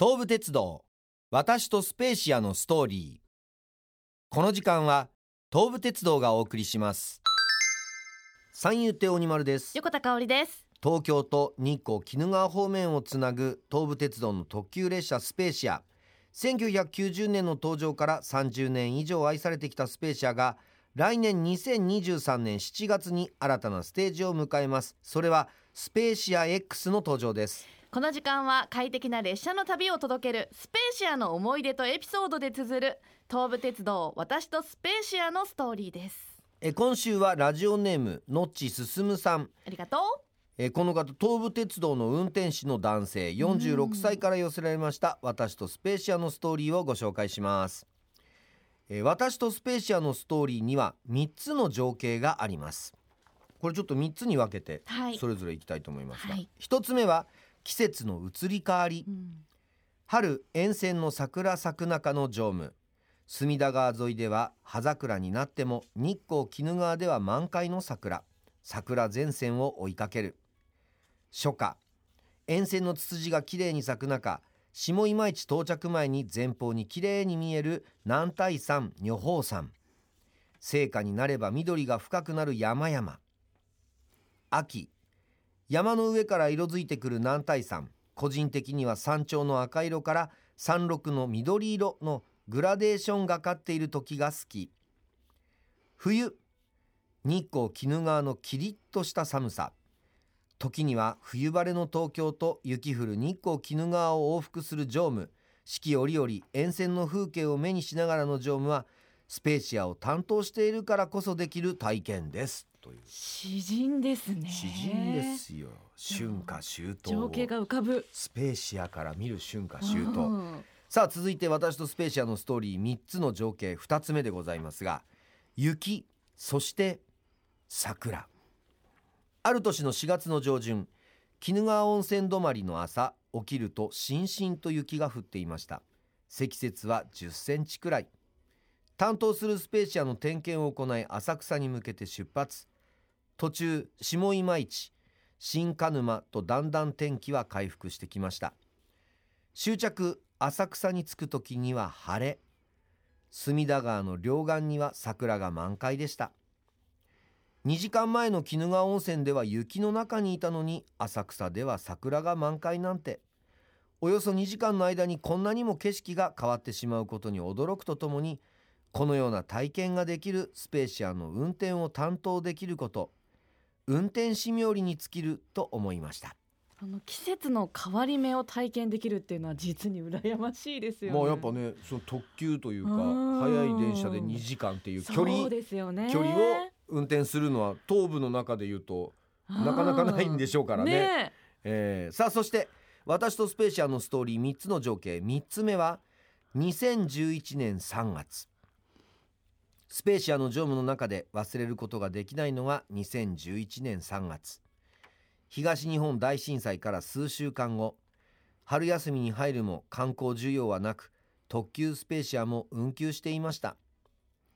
東武鉄道私とスペーシアのストーリー。この時間は東武鉄道がお送りします。三遊亭鬼丸です。横田香織です。東京と日光鬼怒川方面をつなぐ東武鉄道の特急列車スペーシア。1990年の登場から30年以上愛されてきたスペーシアが来年2023年7月に新たなステージを迎えます。それはスペーシア X の登場ですこの時間は快適な列車の旅を届けるスペーシアの思い出とエピソードで綴る東武鉄道私とスペーシアのストーリーです。え今週はラジオネームのっちすすむさん。ありがとう。えこの方東武鉄道の運転士の男性。46歳から寄せられました。私とスペーシアのストーリーをご紹介します。え私とスペーシアのストーリーには3つの情景があります。これちょっと3つに分けてはい。それぞれいきたいと思いますが、はい。1つ目は季節の移り変わり。うん。春沿線の桜咲く中の乗務。隅田川沿いでは葉桜になっても日光鬼怒川では満開の桜。桜前線を追いかける。初夏。沿線のツツジがきれいに咲く中下今市到着前に前方にきれいに見える南大山女峰山。盛夏になれば緑が深くなる山々。秋山の上から色づいてくる南大山。個人的には山頂の赤色から山麓の緑色のグラデーションがかっている時が好き。冬日光鬼怒川のキリッとした寒さ。時には冬晴れの東京と雪降る日光鬼怒川を往復する乗務。四季折々沿線の風景を目にしながらの乗務はスペーシアを担当しているからこそできる体験です。という。詩人ですね。詩人ですよ。春夏秋冬。を情景が浮かぶ。スペーシアから見る春夏秋う冬ん。さあ続いて私とスペーシアのストーリー3つの情景2つ目でございますが雪そして桜。ある年の4月の上旬鬼怒川温泉泊まりの朝起きるとしんしんと雪が降っていました。積雪は10センチくらい担当するスペーシアの点検を行い浅草に向けて出発。途中下今市新鹿沼とだんだん天気は回復してきました。終着浅草に着く時には晴れ隅田川の両岸には桜が満開でした。2時間前の鬼怒川温泉では雪の中にいたのに浅草では桜が満開なんて。およそ2時間の間にこんなにも景色が変わってしまうことに驚くとともにこのような体験ができるスペーシアの運転を担当できること運転士冥利に尽きると思いました。あの季節の変わり目を体験できるっていうのは実に羨ましいですよね。まあやっぱねその特急というかうん。速い電車で2時間っていう距そう離ですよね。距離を運転するのは東部の中でいうとなかなかないんでしょうからね。ね。えーさあそして私とスペーシアのストーリー3つの情景。3つ目は2011年3月スペーシアの乗務の中で忘れることができないのが2011年3月。東日本大震災から数週間後春休みに入るも観光需要はなく特急スペーシアも運休していました。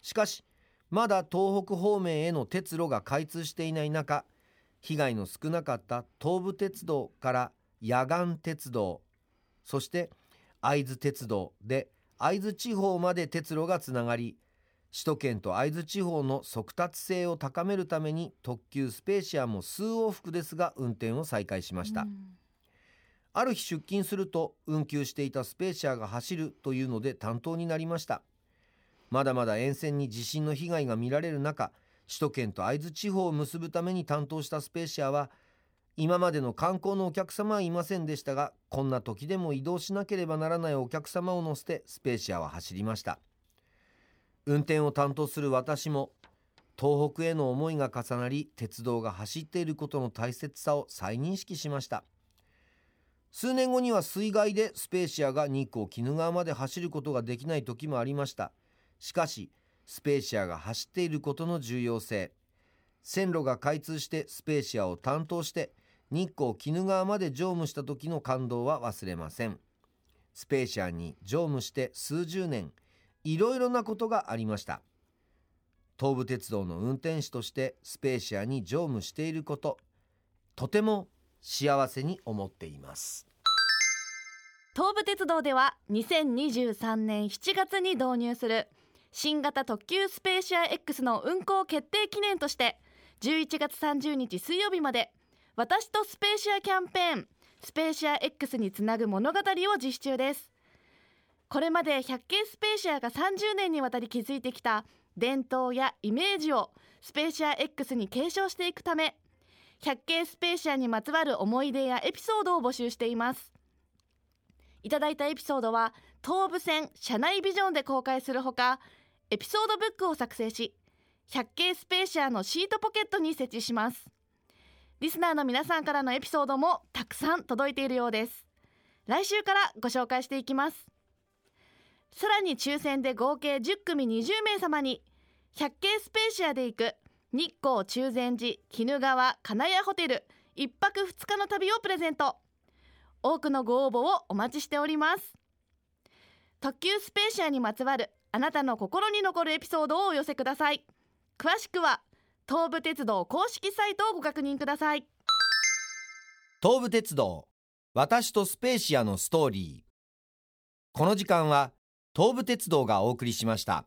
しかしまだ東北方面への鉄路が開通していない中被害の少なかった東武鉄道から野岸鉄道そして会津鉄道で会津地方まで鉄路がつながり首都圏と会津地方の速達性を高めるために特急スペーシアも数往復ですが運転を再開しました、うん。ある日出勤すると運休していたスペーシアが走るというので担当になりました。まだまだ沿線に地震の被害が見られる中首都圏と会津地方を結ぶために担当したスペーシアは今までの観光のお客様はいませんでしたがこんな時でも移動しなければならないお客様を乗せてスペーシアは走りました運転を担当する私も東北への思いが重なり鉄道が走っていることの大切さを再認識しました。数年後には水害でスペーシアが日光鬼怒川まで走ることができない時もありました。しかしスペーシアが走っていることの重要性。線路が開通してスペーシアを担当して日光鬼怒川まで乗務した時の感動は忘れません。スペーシアに乗務して数十年いろいろなことがありました。東武鉄道の運転士としてスペーシアに乗務していること。とても幸せに思っています。東武鉄道では2023年7月に導入する新型特急スペーシア X の運行決定記念として11月30日水曜日まで私とスペーシアキャンペーンスペーシア X につなぐ物語を実施中です。これまで100系スペーシアが30年にわたり築いてきた伝統やイメージをスペーシア X に継承していくため100系スペーシアにまつわる思い出やエピソードを募集していますいただいたエピソードは東武線車内ビジョンで公開するほかエピソードブックを作成し100系スペーシアのシートポケットに設置しますリスナーの皆さんからのエピソードもたくさん届いているようです来週からご紹介していきますさらに抽選で合計10組20名様に100系スペーシアで行く日光中禅寺鬼怒川金谷ホテル1泊2日の旅をプレゼント。多くのご応募をお待ちしております。特急スペーシアにまつわるあなたの心に残るエピソードをお寄せください。詳しくは東武鉄道公式サイトをご確認ください。東武鉄道私とスペーシアのストーリー。この時間は東武鉄道がお送りしました。